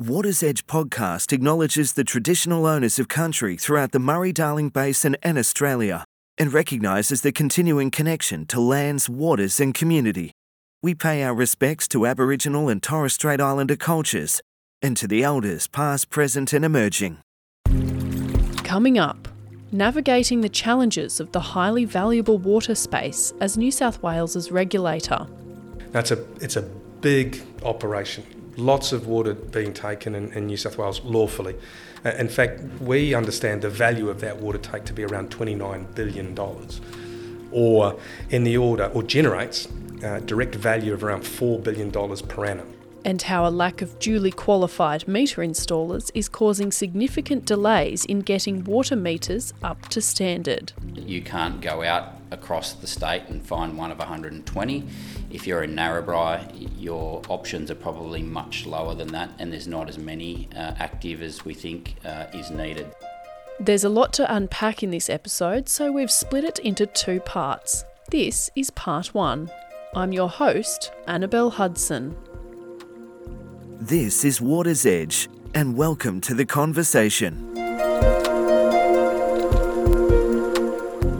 Water's Edge podcast acknowledges the traditional owners of country throughout the Murray Darling Basin and Australia and recognises the continuing connection to lands, waters, and community. We pay our respects to Aboriginal and Torres Strait Islander cultures and to the elders past, present, and emerging. Coming up, navigating the challenges of the highly valuable water space as New South Wales's regulator. That's a it's a big operation lots of water being taken in, in New South Wales lawfully. Uh, in fact, we understand the value of that water take to be around $29 billion, or in the order, or generates uh, direct value of around $4 billion per annum. And how a lack of duly qualified meter installers is causing significant delays in getting water meters up to standard. You can't go out across the state and find one of 120 if you're in Narrabri, your options are probably much lower than that, and there's not as many uh, active as we think uh, is needed. There's a lot to unpack in this episode, so we've split it into two parts. This is part one. I'm your host, Annabelle Hudson. This is Water's Edge, and welcome to the conversation.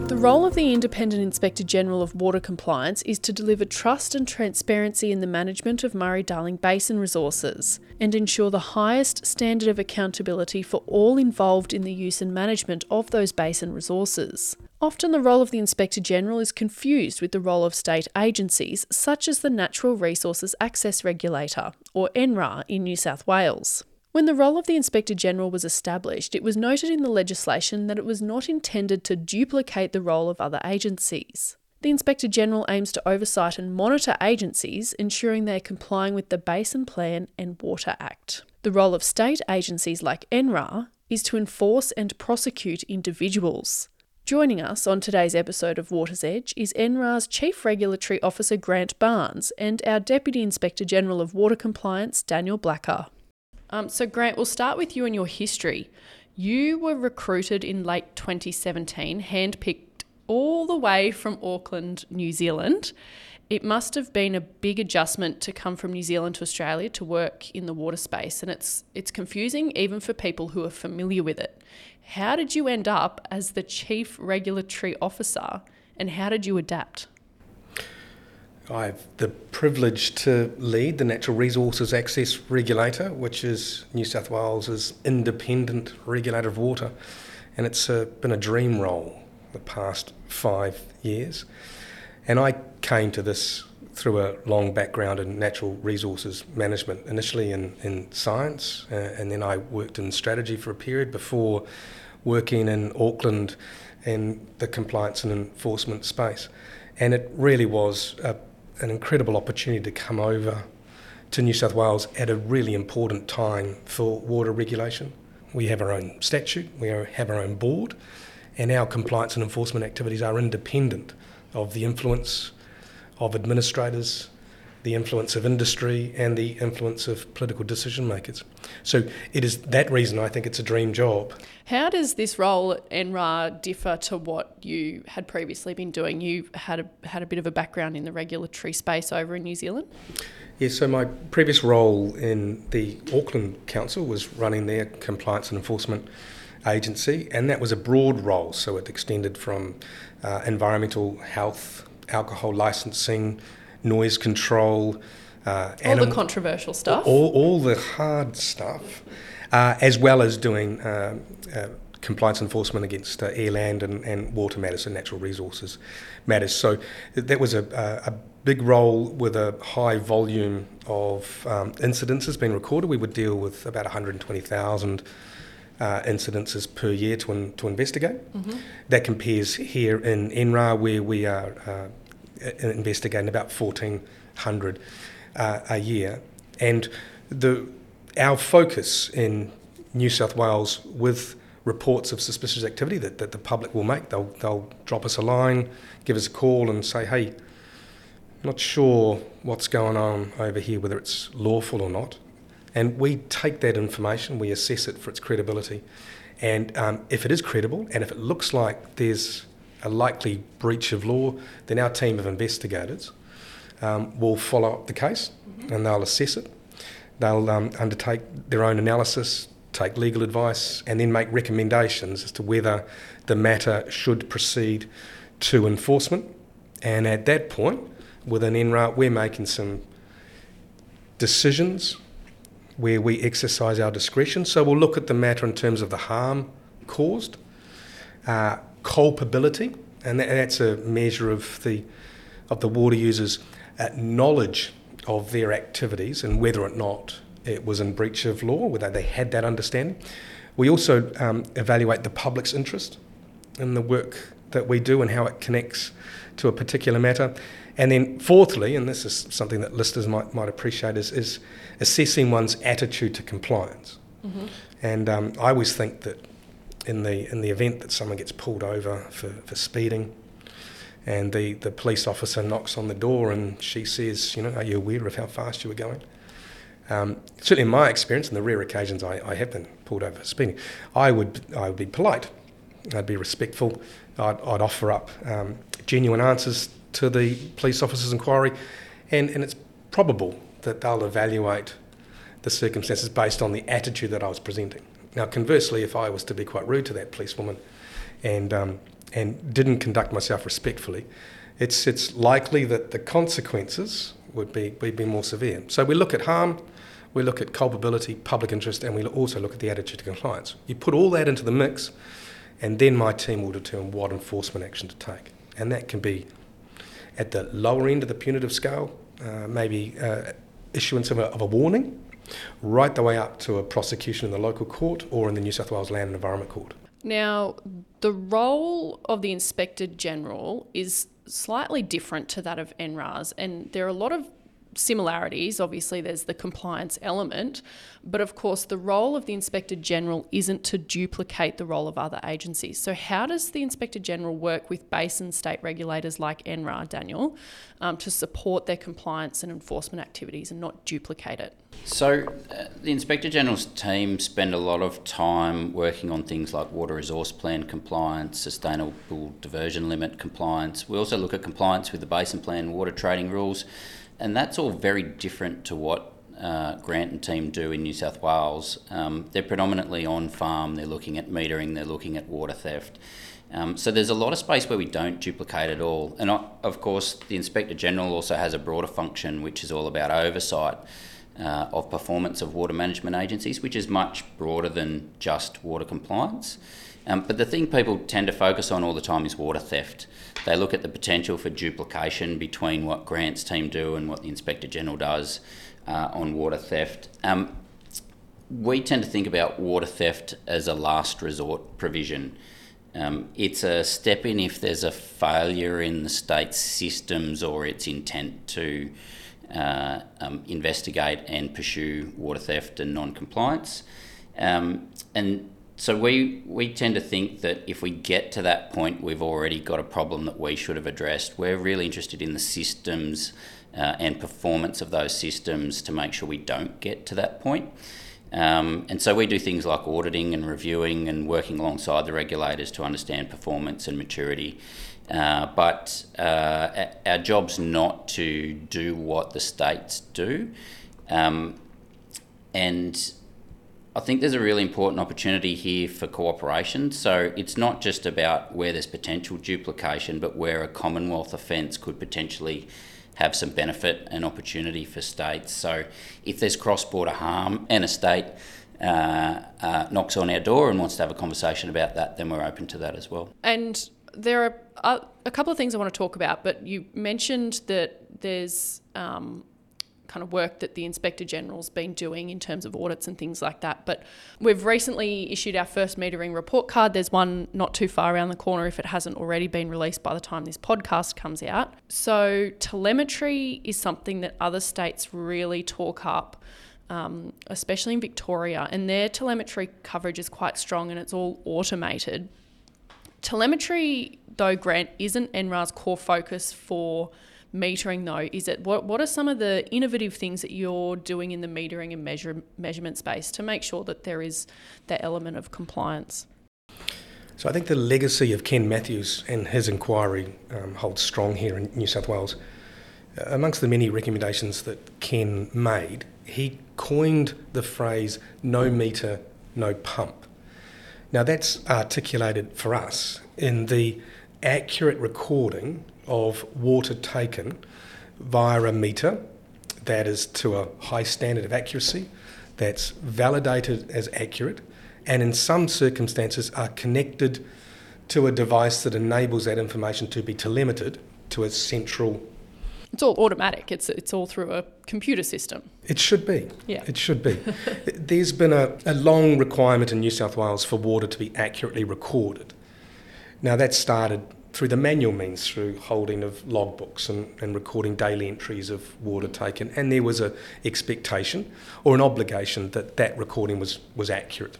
The role of the Independent Inspector General of Water Compliance is to deliver trust and transparency in the management of Murray Darling Basin resources and ensure the highest standard of accountability for all involved in the use and management of those basin resources. Often the role of the Inspector General is confused with the role of state agencies such as the Natural Resources Access Regulator, or NRAR, in New South Wales. When the role of the Inspector General was established, it was noted in the legislation that it was not intended to duplicate the role of other agencies. The Inspector General aims to oversight and monitor agencies, ensuring they are complying with the Basin Plan and Water Act. The role of state agencies like NRAR is to enforce and prosecute individuals. Joining us on today's episode of Water's Edge is NRAR's Chief Regulatory Officer Grant Barnes and our Deputy Inspector General of Water Compliance Daniel Blacker. Um, so, Grant, we'll start with you and your history. You were recruited in late 2017, handpicked all the way from Auckland, New Zealand. It must have been a big adjustment to come from New Zealand to Australia to work in the water space, and it's it's confusing even for people who are familiar with it. How did you end up as the chief regulatory officer, and how did you adapt? I have the privilege to lead the Natural Resources Access Regulator, which is New South Wales's independent regulator of water, and it's uh, been a dream role the past five years. And I came to this through a long background in natural resources management, initially in, in science, uh, and then I worked in strategy for a period before working in Auckland in the compliance and enforcement space. And it really was a an incredible opportunity to come over to New South Wales at a really important time for water regulation. We have our own statute, we have our own board, and our compliance and enforcement activities are independent of the influence of administrators, the influence of industry, and the influence of political decision makers. So it is that reason I think it's a dream job. How does this role at NRAR differ to what you had previously been doing? You had a, had a bit of a background in the regulatory space over in New Zealand. Yes, so my previous role in the Auckland Council was running their compliance and enforcement agency, and that was a broad role. So it extended from uh, environmental health, alcohol licensing, noise control. Uh, all anim- the controversial stuff. All, all the hard stuff, uh, as well as doing uh, uh compliance enforcement against uh, air, land, and, and, water matters and natural resources matters. So that was a, a, big role with a high volume of um, incidences being recorded. We would deal with about 120,000 uh, incidences per year to, in, to investigate. Mm-hmm. That compares here in NRAR, where we are uh, investigating about 1,400 uh, a year. And the, our focus in New South Wales with reports of suspicious activity that, that the public will make, they'll, they'll drop us a line, give us a call, and say, hey, not sure what's going on over here, whether it's lawful or not. And we take that information, we assess it for its credibility. And um, if it is credible, and if it looks like there's a likely breach of law, then our team of investigators um, will follow up the case mm-hmm. and they'll assess it. They'll um, undertake their own analysis, take legal advice, and then make recommendations as to whether the matter should proceed to enforcement. And at that point, within NRAR, we're making some decisions where we exercise our discretion. So we'll look at the matter in terms of the harm caused, uh, culpability, and that's a measure of the of the water users' uh, knowledge of their activities and whether or not it was in breach of law, whether they had that understanding. We also um, evaluate the public's interest in the work that we do and how it connects to a particular matter. And then, fourthly, and this is something that listeners might, might appreciate, is, is assessing one's attitude to compliance. Mm-hmm. And um, I always think that in the, in the event that someone gets pulled over for, for speeding, and the, the police officer knocks on the door and she says, you know, are you aware of how fast you were going? Um, certainly in my experience, in the rare occasions I, I have been pulled over for speeding, I would, I would be polite. I'd be respectful. I'd, I'd offer up um, genuine answers to the police officer's inquiry, and, and it's probable that they'll evaluate the circumstances based on the attitude that I was presenting. Now, conversely, if I was to be quite rude to that policewoman and, um, and didn't conduct myself respectfully, it's, it's likely that the consequences would be, would be more severe. So we look at harm, we look at culpability, public interest, and we also look at the attitude to compliance. You put all that into the mix, and then my team will determine what enforcement action to take. And that can be at the lower end of the punitive scale, uh, maybe uh, issuance of a, of a, warning, right the way up to a prosecution in the local court or in the New South Wales Land and Environment Court. Now, the role of the Inspector General is slightly different to that of NRAR, and there are a lot of similarities. Obviously, there's the compliance element, but of course, the role of the Inspector General isn't to duplicate the role of other agencies. So, how does the Inspector General work with basin state regulators like NRAR, Daniel, um, to support their compliance and enforcement activities and not duplicate it? So, uh, the Inspector General's team spend a lot of time working on things like water resource plan compliance, sustainable diversion limit compliance. We also look at compliance with the basin plan water trading rules and that's all very different to what uh, Grant and team do in New South Wales. Um, they're predominantly on farm, they're looking at metering, they're looking at water theft. Um, so there's a lot of space where we don't duplicate at all. And of course, the Inspector General also has a broader function, which is all about oversight uh, of performance of water management agencies, which is much broader than just water compliance. Um, but the thing people tend to focus on all the time is water theft. They look at the potential for duplication between what Grant's team do and what the Inspector General does uh, on water theft. Um, we tend to think about water theft as a last resort provision. Um, it's a step in if there's a failure in the state's systems or its intent to uh, um, investigate and pursue water theft and non compliance. Um, and so we we tend to think that if we get to that point, we've already got a problem that we should have addressed. We're really interested in the systems uh, and performance of those systems to make sure we don't get to that point. Um, and so we do things like auditing and reviewing and working alongside the regulators to understand performance and maturity. Uh, but uh, our job's not to do what the states do. Um, and I think there's a really important opportunity here for cooperation. So it's not just about where there's potential duplication, but where a Commonwealth offence could potentially have some benefit and opportunity for states. So if there's cross border harm and a state uh, uh, knocks on our door and wants to have a conversation about that, then we're open to that as well. And there are a couple of things I want to talk about, but you mentioned that there's um, kind of work that the Inspector General's been doing in terms of audits and things like that. But we've recently issued our first metering report card. There's one not too far around the corner if it hasn't already been released by the time this podcast comes out. So, telemetry is something that other states really talk up. Um, especially in Victoria, and their telemetry coverage is quite strong and it's all automated. Telemetry, though, Grant, isn't NRAR's core focus for metering though is it what, what are some of the innovative things that you're doing in the metering and measure, measurement space to make sure that there is that element of compliance so I think the legacy of Ken Matthews and his inquiry um, holds strong here in New South Wales. Uh, amongst the many recommendations that Ken made, he coined the phrase no meter, no pump. Now, that's articulated for us in the accurate recording of water taken via a meter that is to a high standard of accuracy, that's validated as accurate, and in some circumstances are connected to a device that enables that information to be telemeted to a central. It's all automatic. It's it's all through a computer system. It should be. Yeah. It should be. There's been a, a long requirement in New South Wales for water to be accurately recorded. Now that started through the manual means, through holding of logbooks and, and recording daily entries of water taken, and there was an expectation or an obligation that that recording was was accurate.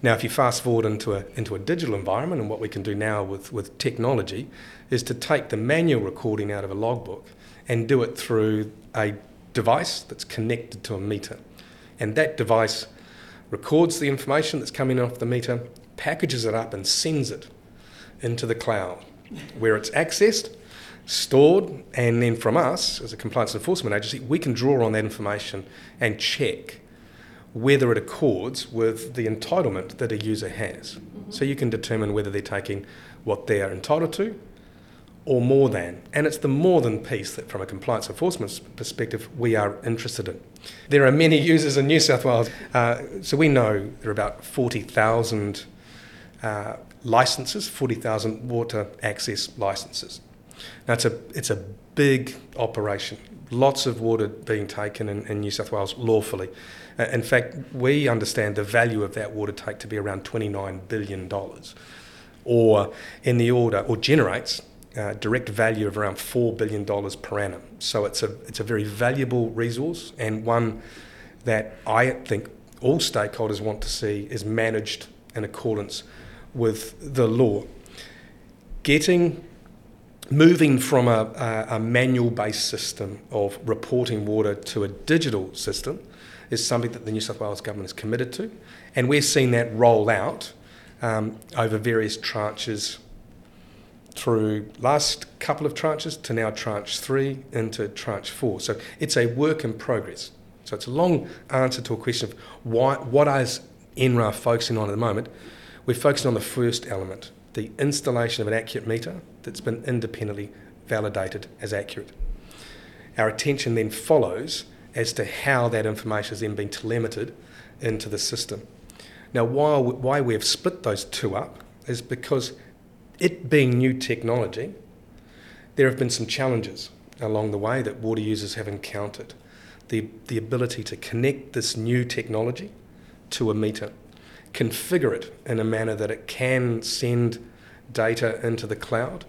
Now, if you fast forward into a, into a digital environment, and what we can do now with, with technology is to take the manual recording out of a logbook and do it through a device that's connected to a meter. And that device records the information that's coming off the meter, packages it up, and sends it into the cloud where it's accessed, stored, and then from us, as a compliance enforcement agency, we can draw on that information and check whether it accords with the entitlement that a user has. Mm-hmm. So you can determine whether they're taking what they are entitled to or more than. And it's the more than piece that, from a compliance enforcement perspective, we are interested in. There are many users in New South Wales, uh, so we know there are about 40,000 uh, licenses, 40,000 water access licenses. Now, it's a, it's a big operation, lots of water being taken in, in New South Wales lawfully. Uh, in fact, we understand the value of that water take to be around $29 billion, or in the order, or generates uh, direct value of around $4 billion per annum. So it's a, it's a very valuable resource and one that I think all stakeholders want to see is managed in accordance with the law. Getting moving from a, a, a manual based system of reporting water to a digital system is something that the New South Wales Government is committed to, and we're seeing that roll out um, over various tranches through last couple of tranches to now tranche three into tranche four. So it's a work in progress. So it's a long answer to a question of why, what is NRAR focusing on at the moment? We're focusing on the first element, the installation of an accurate meter that's been independently validated as accurate. Our attention then follows as to how that information is then being telemeted into the system. Now, why we have split those two up is because it being new technology, there have been some challenges along the way that water users have encountered. The, the ability to connect this new technology to a meter, configure it in a manner that it can send data into the cloud,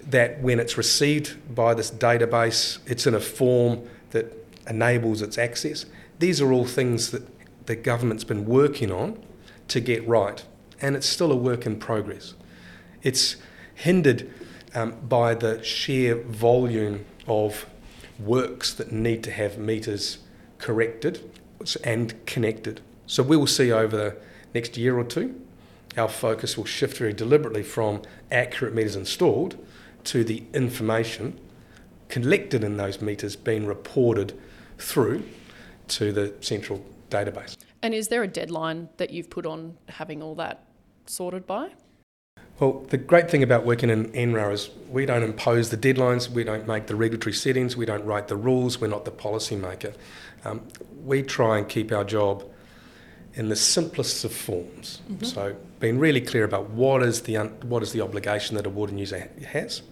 that when it's received by this database, it's in a form that enables its access. These are all things that the government's been working on to get right, and it's still a work in progress. It's hindered um, by the sheer volume of works that need to have meters corrected and connected. So we will see over the next year or two, our focus will shift very deliberately from accurate meters installed to the information collected in those meters being reported through to the central database. And is there a deadline that you've put on having all that sorted by? Well, the great thing about working in NRAR is we don't impose the deadlines, we don't make the regulatory settings, we don't write the rules, we're not the policy maker. Um, we try and keep our job in the simplest of forms. Mm-hmm. So, being really clear about what is the un- what is the obligation that a water user has,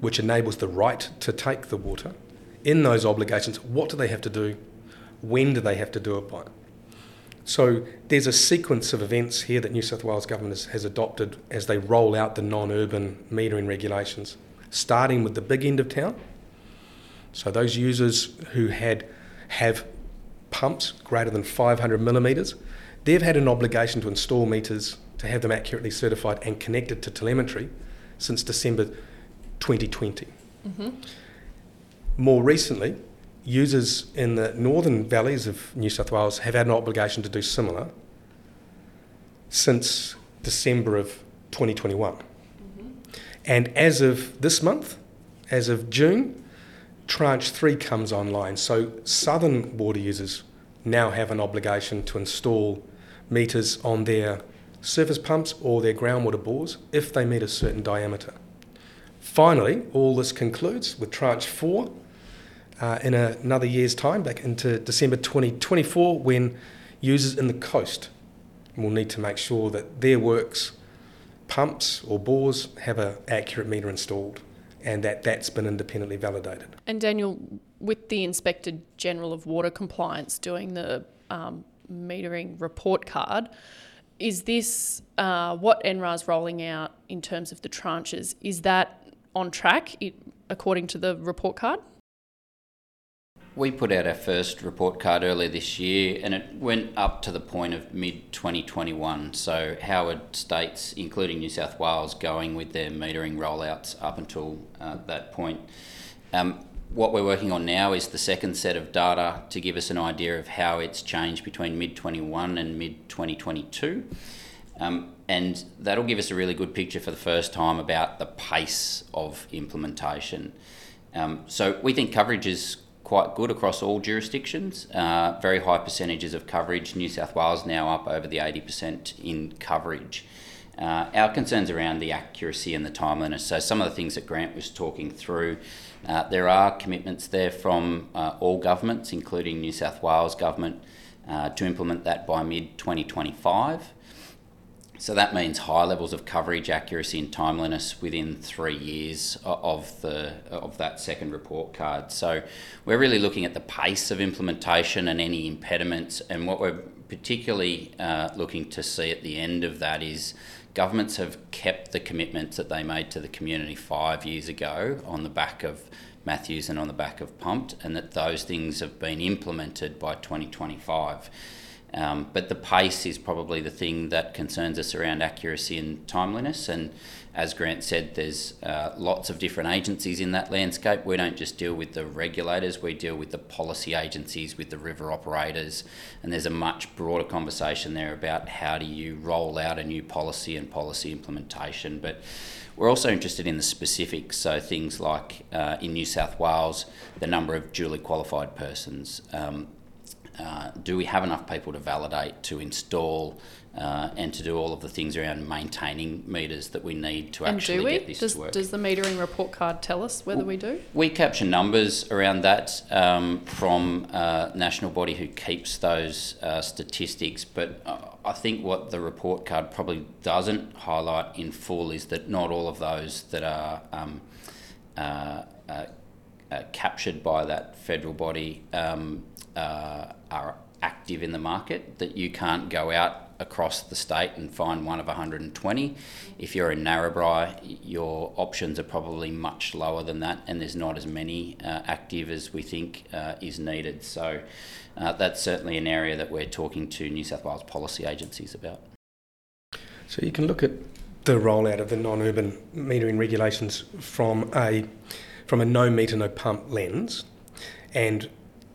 which enables the right to take the water. In those obligations, what do they have to do? When do they have to do it by? So there's a sequence of events here that New South Wales Government has, has adopted as they roll out the non-urban metering regulations, starting with the big end of town. So those users who had have pumps greater than 500 millimetres, they've had an obligation to install meters to have them accurately certified and connected to telemetry since December 2020. Mm-hmm. More recently, users in the northern valleys of New South Wales have had an obligation to do similar since December of 2021. Mm-hmm. And as of this month, as of June, tranche three comes online. So southern water users now have an obligation to install meters on their surface pumps or their groundwater bores if they meet a certain diameter. Finally, all this concludes with tranche four uh, in a, another year's time, back into December 2024, when users in the coast will need to make sure that their works, pumps or bores, have an accurate meter installed and that that's been independently validated. And Daniel, with the Inspector General of Water Compliance doing the um, metering report card, is this uh, what NRAR's rolling out in terms of the tranches? Is that on track according to the report card? We put out our first report card earlier this year and it went up to the point of mid 2021. So, how are states, including New South Wales, going with their metering rollouts up until uh, that point? Um, what we're working on now is the second set of data to give us an idea of how it's changed between mid 21 and mid 2022. Um, and that'll give us a really good picture for the first time about the pace of implementation. Um, so we think coverage is quite good across all jurisdictions. Uh, very high percentages of coverage. New South Wales now up over the 80% in coverage. Uh, our concerns around the accuracy and the timeliness. So some of the things that Grant was talking through, uh, there are commitments there from uh, all governments, including New South Wales government, uh, to implement that by mid 2025. So that means high levels of coverage, accuracy, and timeliness within three years of the of that second report card. So we're really looking at the pace of implementation and any impediments. And what we're particularly uh, looking to see at the end of that is governments have kept the commitments that they made to the community five years ago on the back of Matthews and on the back of Pumped, and that those things have been implemented by 2025. Um, but the pace is probably the thing that concerns us around accuracy and timeliness. And as Grant said, there's uh, lots of different agencies in that landscape. We don't just deal with the regulators, we deal with the policy agencies, with the river operators. And there's a much broader conversation there about how do you roll out a new policy and policy implementation. But we're also interested in the specifics, so things like uh, in New South Wales, the number of duly qualified persons. Um, uh, do we have enough people to validate, to install, uh, and to do all of the things around maintaining meters that we need to and actually get this does, to work? Does the metering report card tell us whether we do? We capture numbers around that um, from a uh, national body who keeps those uh, statistics, but uh, I think what the report card probably doesn't highlight in full is that not all of those that are um, captured by that federal body um, uh, are active in the market, that you can't go out across the state and find one of 120. If you're in Narrabri, your options are probably much lower than that, and there's not as many uh, active as we think uh, is needed. So uh, that's certainly an area that we're talking to New South Wales policy agencies about. So you can look at the rollout of the non-urban metering regulations from a from a no meter no pump lens, and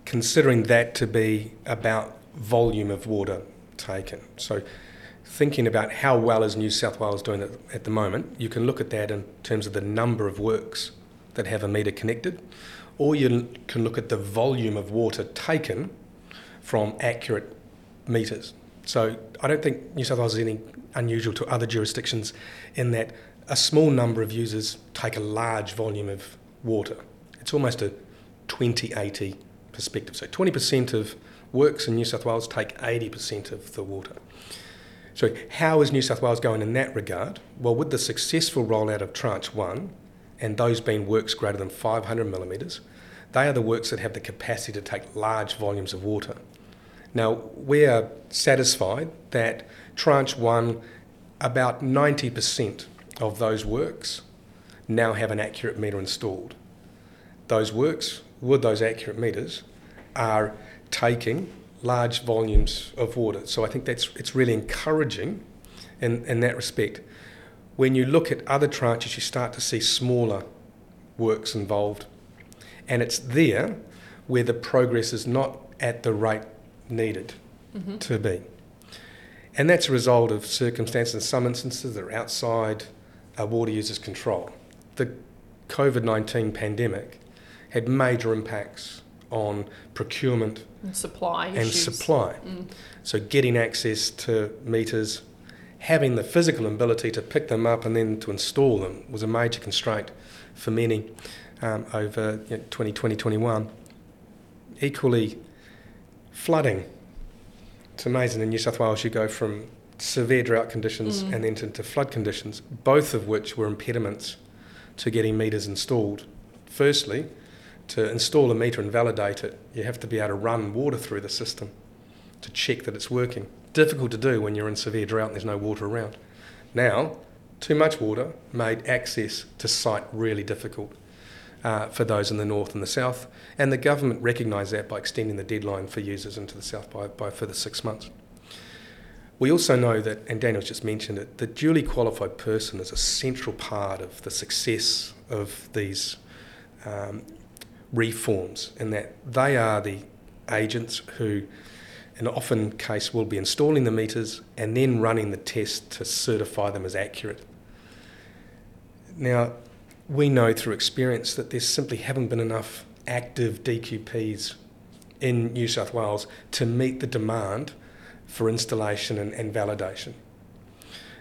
considering that to be about volume of water taken. So, thinking about how well is New South Wales doing at the moment, you can look at that in terms of the number of works that have a meter connected, or you can look at the volume of water taken from accurate meters. So, I don't think New South Wales is any unusual to other jurisdictions in that a small number of users take a large volume of water. It's almost a 20 80 perspective. So 20% of works in New South Wales take 80% of the water. So, how is New South Wales going in that regard? Well, with the successful rollout of Tranche 1, and those being works greater than 500 millimetres, they are the works that have the capacity to take large volumes of water. Now, we are satisfied that Tranche 1, about 90% of those works now have an accurate meter installed. Those works with those accurate meters are taking large volumes of water. So I think that's it's really encouraging in, in that respect. When you look at other tranches, you start to see smaller works involved. And it's there where the progress is not at the rate needed mm-hmm. to be. And that's a result of circumstances, in some instances, that are outside a water user's control. The COVID 19 pandemic had major impacts on procurement and supply and issues. supply. Mm. So getting access to meters, having the physical ability to pick them up and then to install them was a major constraint for many um, over you know, 2020 21. Equally, flooding. It's amazing in New South Wales you go from severe drought conditions Mm. and then to, to flood conditions, both of which were impediments to getting meters installed. Firstly, to install a meter and validate it, you have to be able to run water through the system to check that it's working. Difficult to do when you're in severe drought and there's no water around. Now, too much water made access to site really difficult uh, for those in the north and the south, and the government recognised that by extending the deadline for users into the south by, by further six months. We also know that, and Daniel's just mentioned it, the duly qualified person is a central part of the success of these um, reforms, in that they are the agents who, in often case, will be installing the meters and then running the test to certify them as accurate. Now, we know through experience that there simply haven't been enough active DQPs in New South Wales to meet the demand for installation and, and validation.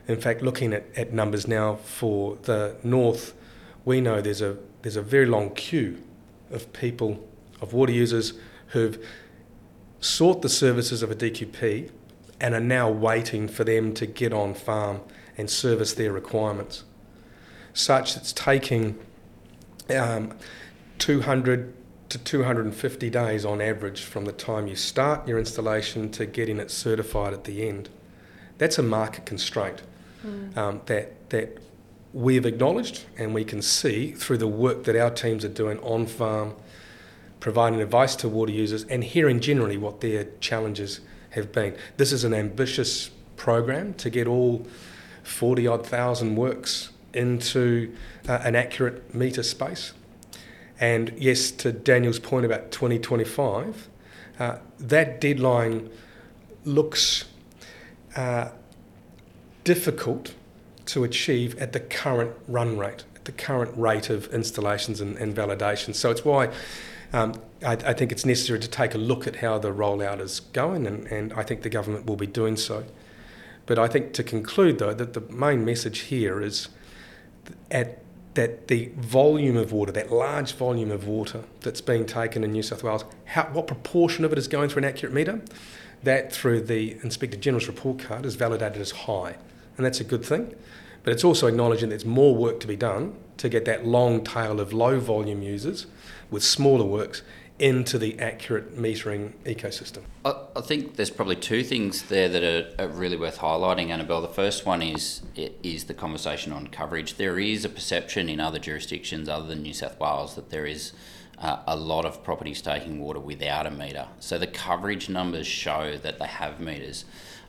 In fact, looking at, at numbers now for the north, we know there's a there's a very long queue of people, of water users who've sought the services of a DQP and are now waiting for them to get on farm and service their requirements. Such it's taking um, 200 to 250 days on average from the time you start your installation to getting it certified at the end. That's a market constraint um, that that we've acknowledged and we can see through the work that our teams are doing on farm, providing advice to water users and hearing generally what their challenges have been. This is an ambitious program to get all 40 odd thousand works into uh, an accurate meter space. And yes, to Daniel's point about 2025, uh, that deadline looks uh, difficult to achieve at the current run rate, at the current rate of installations and, and validations. So it's why um, I, I, think it's necessary to take a look at how the rollout is going, and, and I think the government will be doing so. But I think to conclude, though, that the main message here is at that the volume of water, that large volume of water that's being taken in New South Wales, how, what proportion of it is going through an accurate meter, that through the Inspector General's report card is validated as high. And that's a good thing. But it's also acknowledging there's more work to be done to get that long tail of low volume users with smaller works into the accurate metering ecosystem. I, I think there's probably two things there that are, are, really worth highlighting, Annabelle. The first one is is the conversation on coverage. There is a perception in other jurisdictions other than New South Wales that there is uh, a lot of properties taking water without a meter. So the coverage numbers show that they have meters.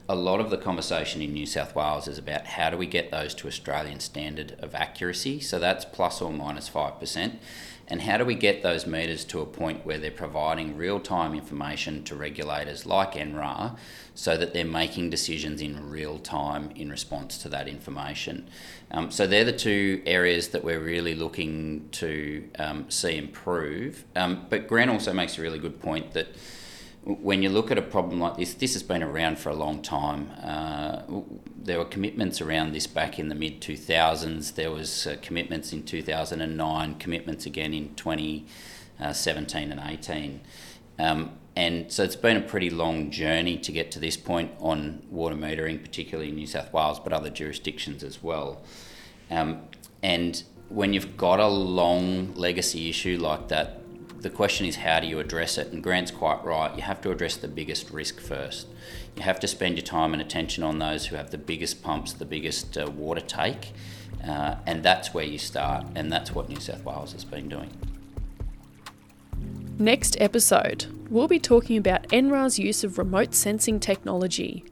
A lot of the conversation in New South Wales is about how do we get those to Australian standard of accuracy. So that's plus or minus minus five percent and how do we get those meters to a point where they're providing real time information to regulators like NRAR so that they're making decisions in real time in response to that information? Um, so they're the two areas that we're really looking to um, see improve. Um, but Grant also makes a really good point that when you look at a problem like this, this has been around for a long time. Uh, there were commitments around this back in the mid 2000s. There was uh, commitments in 2009, commitments again in 2017 and 18. Um, and so it's been a pretty long journey to get to this point on water metering, particularly in New South Wales, but other jurisdictions as well. Um, and when you've got a long legacy issue like that, the question is how do you address it? And Grant's quite right. You have to address the biggest risk first. You have to spend your time and attention on those who have the biggest pumps, the biggest uh, water take, uh, and that's where you start. And that's what New South Wales has been doing. Next episode, we'll be talking about NRAR's use of remote sensing technology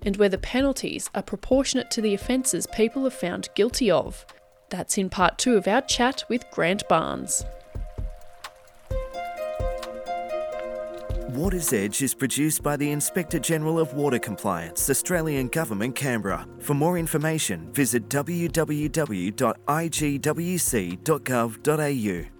and whether penalties are proportionate to the offences people are found guilty of. That's in part two of our chat with Grant Barnes. Water's Edge is produced by the Inspector General of Water Compliance, Australian Government, Canberra. For more information, visit www.igwc.gov.au.